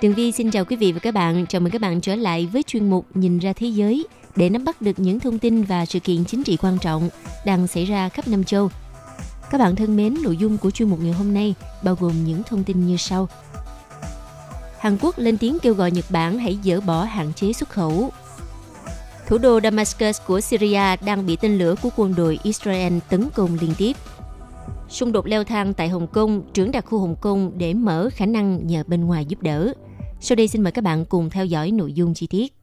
Tường Vi xin chào quý vị và các bạn. Chào mừng các bạn trở lại với chuyên mục Nhìn ra thế giới để nắm bắt được những thông tin và sự kiện chính trị quan trọng đang xảy ra khắp năm châu. Các bạn thân mến, nội dung của chuyên mục ngày hôm nay bao gồm những thông tin như sau. Hàn Quốc lên tiếng kêu gọi Nhật Bản hãy dỡ bỏ hạn chế xuất khẩu. Thủ đô Damascus của Syria đang bị tên lửa của quân đội Israel tấn công liên tiếp. Xung đột leo thang tại Hồng Kông, trưởng đặc khu Hồng Kông để mở khả năng nhờ bên ngoài giúp đỡ. Sau đây xin mời các bạn cùng theo dõi nội dung chi tiết.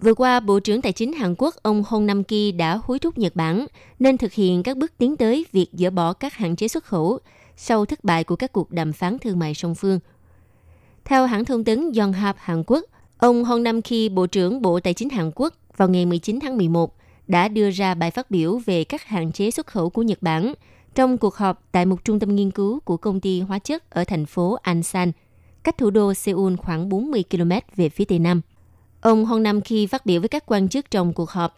Vừa qua, Bộ trưởng Tài chính Hàn Quốc ông Hong Nam Ki đã hối thúc Nhật Bản nên thực hiện các bước tiến tới việc dỡ bỏ các hạn chế xuất khẩu sau thất bại của các cuộc đàm phán thương mại song phương theo hãng thông tấn Yonhap Hàn Quốc, ông Hong Nam Ki, Bộ trưởng Bộ Tài chính Hàn Quốc vào ngày 19 tháng 11 đã đưa ra bài phát biểu về các hạn chế xuất khẩu của Nhật Bản trong cuộc họp tại một trung tâm nghiên cứu của công ty hóa chất ở thành phố Ansan, cách thủ đô Seoul khoảng 40 km về phía tây nam. Ông Hong Nam Ki phát biểu với các quan chức trong cuộc họp.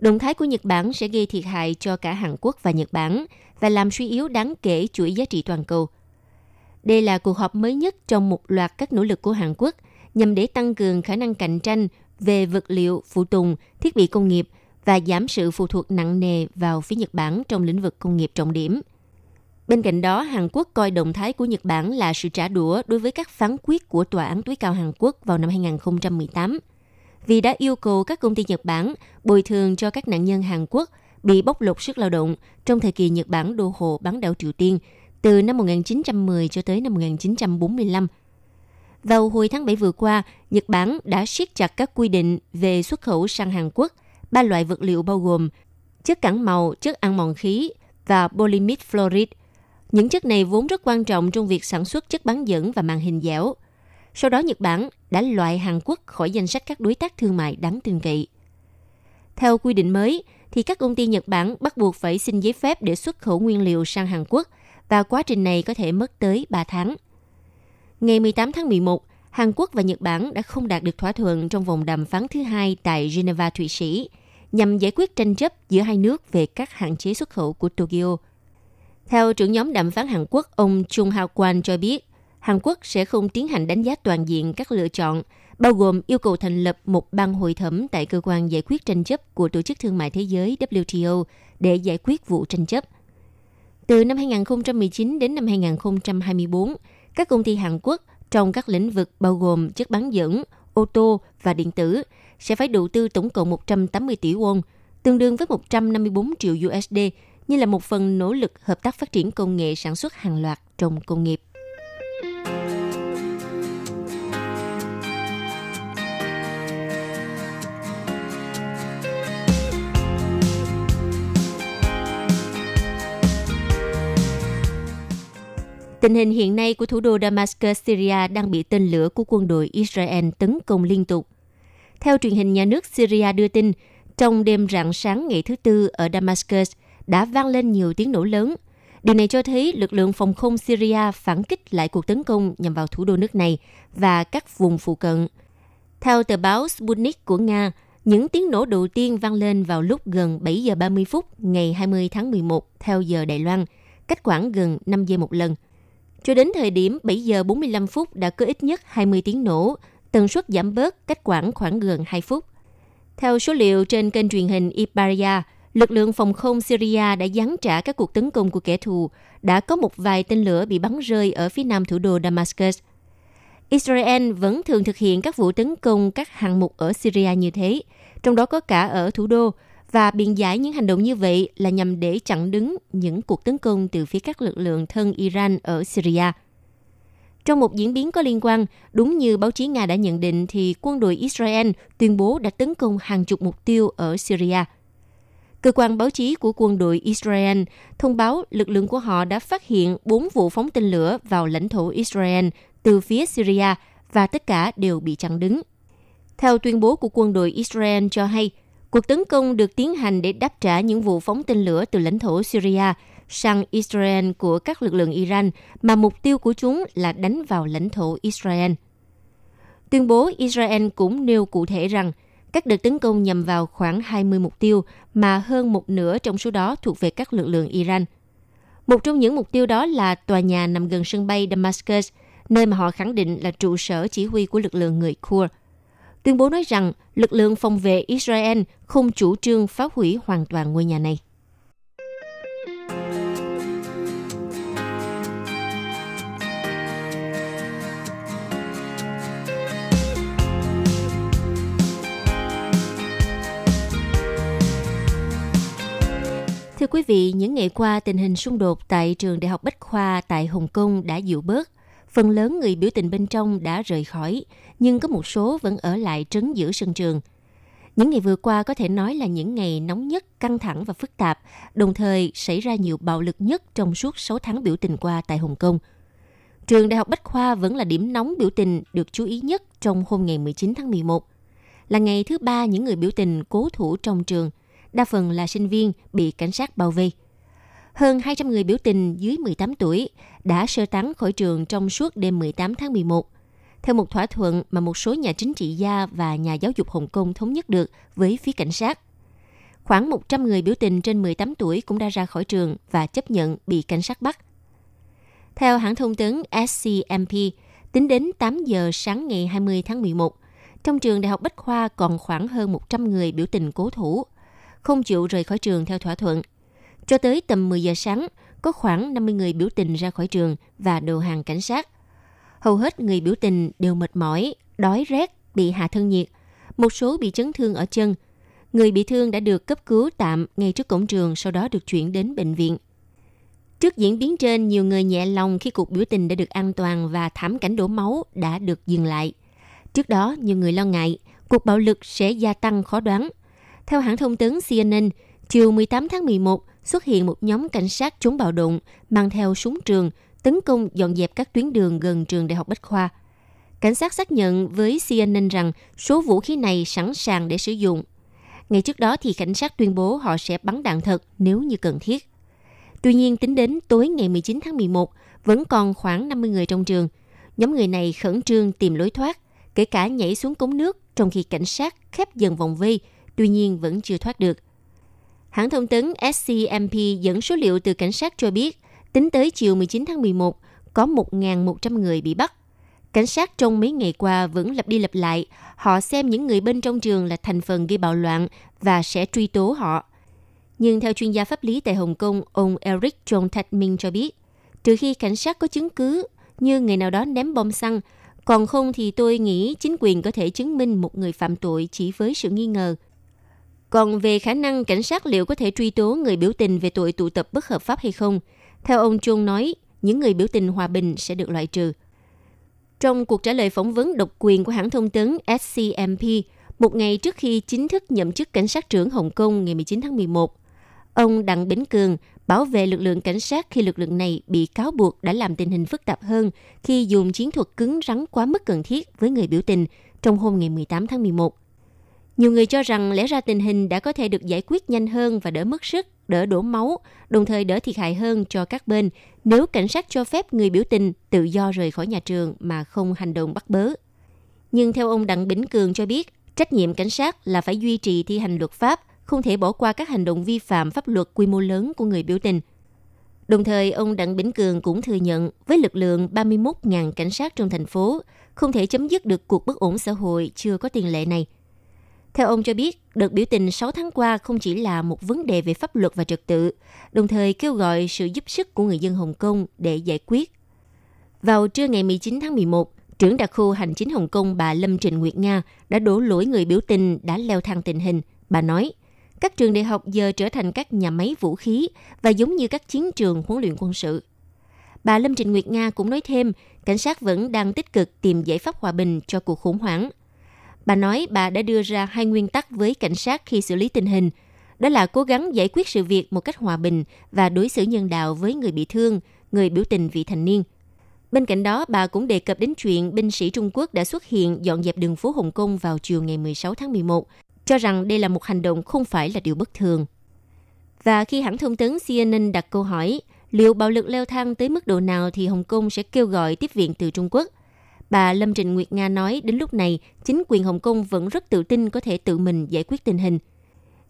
Động thái của Nhật Bản sẽ gây thiệt hại cho cả Hàn Quốc và Nhật Bản và làm suy yếu đáng kể chuỗi giá trị toàn cầu – đây là cuộc họp mới nhất trong một loạt các nỗ lực của Hàn Quốc nhằm để tăng cường khả năng cạnh tranh về vật liệu, phụ tùng, thiết bị công nghiệp và giảm sự phụ thuộc nặng nề vào phía Nhật Bản trong lĩnh vực công nghiệp trọng điểm. Bên cạnh đó, Hàn Quốc coi động thái của Nhật Bản là sự trả đũa đối với các phán quyết của Tòa án tối cao Hàn Quốc vào năm 2018, vì đã yêu cầu các công ty Nhật Bản bồi thường cho các nạn nhân Hàn Quốc bị bóc lột sức lao động trong thời kỳ Nhật Bản đô hộ bán đảo Triều Tiên từ năm 1910 cho tới năm 1945. Vào hồi tháng 7 vừa qua, Nhật Bản đã siết chặt các quy định về xuất khẩu sang Hàn Quốc, ba loại vật liệu bao gồm chất cản màu, chất ăn mòn khí và polymid fluoride. Những chất này vốn rất quan trọng trong việc sản xuất chất bán dẫn và màn hình dẻo. Sau đó Nhật Bản đã loại Hàn Quốc khỏi danh sách các đối tác thương mại đáng tin cậy. Theo quy định mới, thì các công ty Nhật Bản bắt buộc phải xin giấy phép để xuất khẩu nguyên liệu sang Hàn Quốc – và quá trình này có thể mất tới 3 tháng. Ngày 18 tháng 11, Hàn Quốc và Nhật Bản đã không đạt được thỏa thuận trong vòng đàm phán thứ hai tại Geneva, Thụy Sĩ, nhằm giải quyết tranh chấp giữa hai nước về các hạn chế xuất khẩu của Tokyo. Theo trưởng nhóm đàm phán Hàn Quốc, ông Chung Hao Kwan cho biết, Hàn Quốc sẽ không tiến hành đánh giá toàn diện các lựa chọn, bao gồm yêu cầu thành lập một ban hội thẩm tại cơ quan giải quyết tranh chấp của Tổ chức Thương mại Thế giới WTO để giải quyết vụ tranh chấp. Từ năm 2019 đến năm 2024, các công ty Hàn Quốc trong các lĩnh vực bao gồm chất bán dẫn, ô tô và điện tử sẽ phải đầu tư tổng cộng 180 tỷ won, tương đương với 154 triệu USD như là một phần nỗ lực hợp tác phát triển công nghệ sản xuất hàng loạt trong công nghiệp. Tình hình hiện nay của thủ đô Damascus, Syria đang bị tên lửa của quân đội Israel tấn công liên tục. Theo truyền hình nhà nước Syria đưa tin, trong đêm rạng sáng ngày thứ Tư ở Damascus đã vang lên nhiều tiếng nổ lớn. Điều này cho thấy lực lượng phòng không Syria phản kích lại cuộc tấn công nhằm vào thủ đô nước này và các vùng phụ cận. Theo tờ báo Sputnik của Nga, những tiếng nổ đầu tiên vang lên vào lúc gần 7 giờ 30 phút ngày 20 tháng 11 theo giờ Đài Loan, cách khoảng gần 5 giây một lần – cho đến thời điểm 7 giờ 45 phút đã có ít nhất 20 tiếng nổ, tần suất giảm bớt cách khoảng khoảng gần 2 phút. Theo số liệu trên kênh truyền hình Ibaria, lực lượng phòng không Syria đã giáng trả các cuộc tấn công của kẻ thù, đã có một vài tên lửa bị bắn rơi ở phía nam thủ đô Damascus. Israel vẫn thường thực hiện các vụ tấn công các hạng mục ở Syria như thế, trong đó có cả ở thủ đô, và biện giải những hành động như vậy là nhằm để chặn đứng những cuộc tấn công từ phía các lực lượng thân Iran ở Syria. Trong một diễn biến có liên quan, đúng như báo chí Nga đã nhận định thì quân đội Israel tuyên bố đã tấn công hàng chục mục tiêu ở Syria. Cơ quan báo chí của quân đội Israel thông báo lực lượng của họ đã phát hiện 4 vụ phóng tên lửa vào lãnh thổ Israel từ phía Syria và tất cả đều bị chặn đứng. Theo tuyên bố của quân đội Israel cho hay, cuộc tấn công được tiến hành để đáp trả những vụ phóng tên lửa từ lãnh thổ Syria sang Israel của các lực lượng Iran mà mục tiêu của chúng là đánh vào lãnh thổ Israel. Tuyên bố Israel cũng nêu cụ thể rằng các đợt tấn công nhằm vào khoảng 20 mục tiêu mà hơn một nửa trong số đó thuộc về các lực lượng Iran. Một trong những mục tiêu đó là tòa nhà nằm gần sân bay Damascus, nơi mà họ khẳng định là trụ sở chỉ huy của lực lượng người Kurd. Tuyên bố nói rằng lực lượng phòng vệ Israel không chủ trương phá hủy hoàn toàn ngôi nhà này. Thưa quý vị, những ngày qua tình hình xung đột tại trường Đại học Bách Khoa tại Hồng Kông đã dịu bớt. Phần lớn người biểu tình bên trong đã rời khỏi, nhưng có một số vẫn ở lại trấn giữ sân trường. Những ngày vừa qua có thể nói là những ngày nóng nhất, căng thẳng và phức tạp, đồng thời xảy ra nhiều bạo lực nhất trong suốt 6 tháng biểu tình qua tại Hồng Kông. Trường Đại học Bách Khoa vẫn là điểm nóng biểu tình được chú ý nhất trong hôm ngày 19 tháng 11. Là ngày thứ ba những người biểu tình cố thủ trong trường – đa phần là sinh viên bị cảnh sát bao vây. Hơn 200 người biểu tình dưới 18 tuổi đã sơ tán khỏi trường trong suốt đêm 18 tháng 11, theo một thỏa thuận mà một số nhà chính trị gia và nhà giáo dục Hồng Kông thống nhất được với phía cảnh sát. Khoảng 100 người biểu tình trên 18 tuổi cũng đã ra khỏi trường và chấp nhận bị cảnh sát bắt. Theo hãng thông tấn SCMP, tính đến 8 giờ sáng ngày 20 tháng 11, trong trường Đại học Bách Khoa còn khoảng hơn 100 người biểu tình cố thủ, không chịu rời khỏi trường theo thỏa thuận. Cho tới tầm 10 giờ sáng, có khoảng 50 người biểu tình ra khỏi trường và đầu hàng cảnh sát. Hầu hết người biểu tình đều mệt mỏi, đói rét, bị hạ thân nhiệt. Một số bị chấn thương ở chân. Người bị thương đã được cấp cứu tạm ngay trước cổng trường, sau đó được chuyển đến bệnh viện. Trước diễn biến trên, nhiều người nhẹ lòng khi cuộc biểu tình đã được an toàn và thảm cảnh đổ máu đã được dừng lại. Trước đó, nhiều người lo ngại cuộc bạo lực sẽ gia tăng khó đoán – theo hãng thông tấn CNN, chiều 18 tháng 11 xuất hiện một nhóm cảnh sát chống bạo động mang theo súng trường tấn công dọn dẹp các tuyến đường gần trường Đại học Bách Khoa. Cảnh sát xác nhận với CNN rằng số vũ khí này sẵn sàng để sử dụng. Ngày trước đó thì cảnh sát tuyên bố họ sẽ bắn đạn thật nếu như cần thiết. Tuy nhiên, tính đến tối ngày 19 tháng 11, vẫn còn khoảng 50 người trong trường. Nhóm người này khẩn trương tìm lối thoát, kể cả nhảy xuống cống nước trong khi cảnh sát khép dần vòng vây tuy nhiên vẫn chưa thoát được. Hãng thông tấn SCMP dẫn số liệu từ cảnh sát cho biết, tính tới chiều 19 tháng 11, có 1.100 người bị bắt. Cảnh sát trong mấy ngày qua vẫn lặp đi lặp lại, họ xem những người bên trong trường là thành phần gây bạo loạn và sẽ truy tố họ. Nhưng theo chuyên gia pháp lý tại Hồng Kông, ông Eric John Thạch Minh cho biết, trừ khi cảnh sát có chứng cứ như người nào đó ném bom xăng, còn không thì tôi nghĩ chính quyền có thể chứng minh một người phạm tội chỉ với sự nghi ngờ còn về khả năng cảnh sát liệu có thể truy tố người biểu tình về tội tụ tập bất hợp pháp hay không, theo ông Chung nói, những người biểu tình hòa bình sẽ được loại trừ. Trong cuộc trả lời phỏng vấn độc quyền của hãng thông tấn SCMP, một ngày trước khi chính thức nhậm chức cảnh sát trưởng Hồng Kông ngày 19 tháng 11, ông Đặng Bính Cường bảo vệ lực lượng cảnh sát khi lực lượng này bị cáo buộc đã làm tình hình phức tạp hơn khi dùng chiến thuật cứng rắn quá mức cần thiết với người biểu tình trong hôm ngày 18 tháng 11. Nhiều người cho rằng lẽ ra tình hình đã có thể được giải quyết nhanh hơn và đỡ mất sức, đỡ đổ máu, đồng thời đỡ thiệt hại hơn cho các bên nếu cảnh sát cho phép người biểu tình tự do rời khỏi nhà trường mà không hành động bắt bớ. Nhưng theo ông Đặng Bỉnh Cường cho biết, trách nhiệm cảnh sát là phải duy trì thi hành luật pháp, không thể bỏ qua các hành động vi phạm pháp luật quy mô lớn của người biểu tình. Đồng thời, ông Đặng Bỉnh Cường cũng thừa nhận với lực lượng 31.000 cảnh sát trong thành phố, không thể chấm dứt được cuộc bất ổn xã hội chưa có tiền lệ này – theo ông cho biết, đợt biểu tình 6 tháng qua không chỉ là một vấn đề về pháp luật và trật tự, đồng thời kêu gọi sự giúp sức của người dân Hồng Kông để giải quyết. Vào trưa ngày 19 tháng 11, trưởng đặc khu hành chính Hồng Kông bà Lâm Trịnh Nguyệt Nga đã đổ lỗi người biểu tình đã leo thang tình hình. Bà nói, các trường đại học giờ trở thành các nhà máy vũ khí và giống như các chiến trường huấn luyện quân sự. Bà Lâm Trịnh Nguyệt Nga cũng nói thêm, cảnh sát vẫn đang tích cực tìm giải pháp hòa bình cho cuộc khủng hoảng. Bà nói bà đã đưa ra hai nguyên tắc với cảnh sát khi xử lý tình hình, đó là cố gắng giải quyết sự việc một cách hòa bình và đối xử nhân đạo với người bị thương, người biểu tình vị thành niên. Bên cạnh đó, bà cũng đề cập đến chuyện binh sĩ Trung Quốc đã xuất hiện dọn dẹp đường phố Hồng Kông vào chiều ngày 16 tháng 11, cho rằng đây là một hành động không phải là điều bất thường. Và khi hãng thông tấn CNN đặt câu hỏi liệu bạo lực leo thang tới mức độ nào thì Hồng Kông sẽ kêu gọi tiếp viện từ Trung Quốc, bà Lâm Trịnh Nguyệt Nga nói đến lúc này, chính quyền Hồng Kông vẫn rất tự tin có thể tự mình giải quyết tình hình.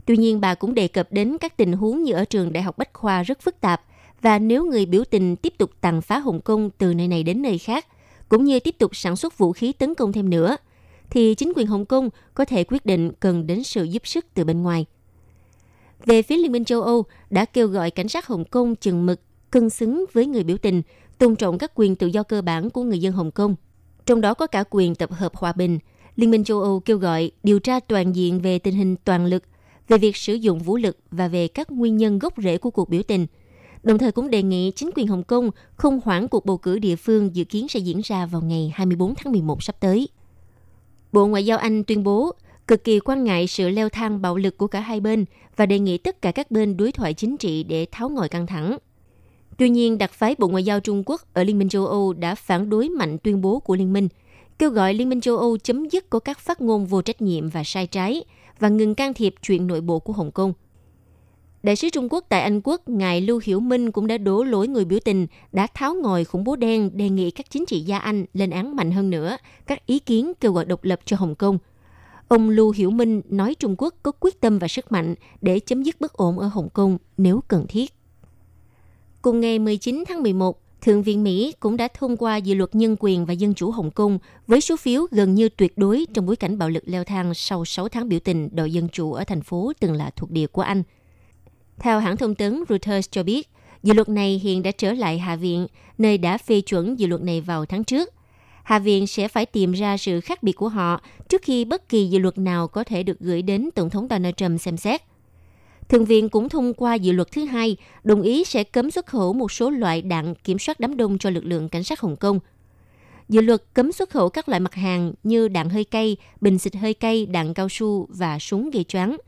Tuy nhiên, bà cũng đề cập đến các tình huống như ở trường Đại học Bách Khoa rất phức tạp – và nếu người biểu tình tiếp tục tàn phá Hồng Kông từ nơi này đến nơi khác, cũng như tiếp tục sản xuất vũ khí tấn công thêm nữa, thì chính quyền Hồng Kông có thể quyết định cần đến sự giúp sức từ bên ngoài. Về phía Liên minh châu Âu đã kêu gọi cảnh sát Hồng Kông chừng mực, cân xứng với người biểu tình, tôn trọng các quyền tự do cơ bản của người dân Hồng Kông, trong đó có cả quyền tập hợp hòa bình. Liên minh châu Âu kêu gọi điều tra toàn diện về tình hình toàn lực, về việc sử dụng vũ lực và về các nguyên nhân gốc rễ của cuộc biểu tình – đồng thời cũng đề nghị chính quyền Hồng Kông không hoãn cuộc bầu cử địa phương dự kiến sẽ diễn ra vào ngày 24 tháng 11 sắp tới. Bộ Ngoại giao Anh tuyên bố cực kỳ quan ngại sự leo thang bạo lực của cả hai bên và đề nghị tất cả các bên đối thoại chính trị để tháo ngòi căng thẳng. Tuy nhiên, đặc phái Bộ Ngoại giao Trung Quốc ở Liên minh châu Âu đã phản đối mạnh tuyên bố của Liên minh, kêu gọi Liên minh châu Âu chấm dứt có các phát ngôn vô trách nhiệm và sai trái và ngừng can thiệp chuyện nội bộ của Hồng Kông – Đại sứ Trung Quốc tại Anh Quốc, ngài Lưu Hiểu Minh cũng đã đổ lỗi người biểu tình đã tháo ngòi khủng bố đen đề nghị các chính trị gia Anh lên án mạnh hơn nữa các ý kiến kêu gọi độc lập cho Hồng Kông. Ông Lưu Hiểu Minh nói Trung Quốc có quyết tâm và sức mạnh để chấm dứt bất ổn ở Hồng Kông nếu cần thiết. Cùng ngày 19 tháng 11, Thượng viện Mỹ cũng đã thông qua dự luật nhân quyền và dân chủ Hồng Kông với số phiếu gần như tuyệt đối trong bối cảnh bạo lực leo thang sau 6 tháng biểu tình đội dân chủ ở thành phố từng là thuộc địa của Anh – theo hãng thông tấn Reuters cho biết, dự luật này hiện đã trở lại Hạ viện, nơi đã phê chuẩn dự luật này vào tháng trước. Hạ viện sẽ phải tìm ra sự khác biệt của họ trước khi bất kỳ dự luật nào có thể được gửi đến Tổng thống Donald Trump xem xét. Thượng viện cũng thông qua dự luật thứ hai, đồng ý sẽ cấm xuất khẩu một số loại đạn kiểm soát đám đông cho lực lượng cảnh sát Hồng Kông. Dự luật cấm xuất khẩu các loại mặt hàng như đạn hơi cay, bình xịt hơi cay, đạn cao su và súng gây choáng –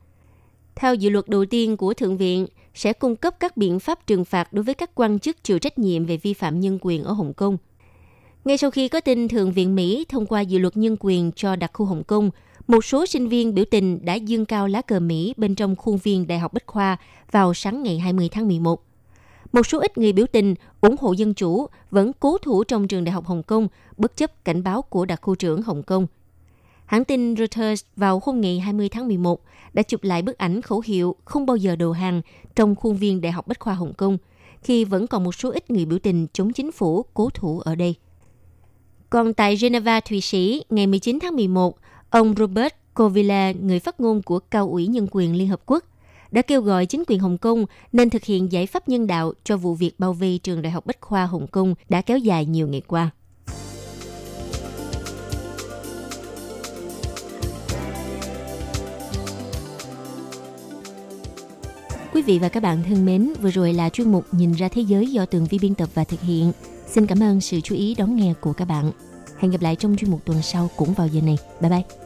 theo dự luật đầu tiên của Thượng viện, sẽ cung cấp các biện pháp trừng phạt đối với các quan chức chịu trách nhiệm về vi phạm nhân quyền ở Hồng Kông. Ngay sau khi có tin Thượng viện Mỹ thông qua dự luật nhân quyền cho đặc khu Hồng Kông, một số sinh viên biểu tình đã dương cao lá cờ Mỹ bên trong khuôn viên Đại học Bách Khoa vào sáng ngày 20 tháng 11. Một số ít người biểu tình ủng hộ dân chủ vẫn cố thủ trong trường Đại học Hồng Kông bất chấp cảnh báo của đặc khu trưởng Hồng Kông – Hãng tin Reuters vào hôm ngày 20 tháng 11 đã chụp lại bức ảnh khẩu hiệu không bao giờ đầu hàng trong khuôn viên Đại học Bách khoa Hồng Kông, khi vẫn còn một số ít người biểu tình chống chính phủ cố thủ ở đây. Còn tại Geneva, Thụy Sĩ, ngày 19 tháng 11, ông Robert Covilla, người phát ngôn của Cao ủy Nhân quyền Liên Hợp Quốc, đã kêu gọi chính quyền Hồng Kông nên thực hiện giải pháp nhân đạo cho vụ việc bao vây trường Đại học Bách khoa Hồng Kông đã kéo dài nhiều ngày qua. Quý vị và các bạn thân mến, vừa rồi là chuyên mục Nhìn ra thế giới do Tường Vi biên tập và thực hiện. Xin cảm ơn sự chú ý đón nghe của các bạn. Hẹn gặp lại trong chuyên mục tuần sau cũng vào giờ này. Bye bye.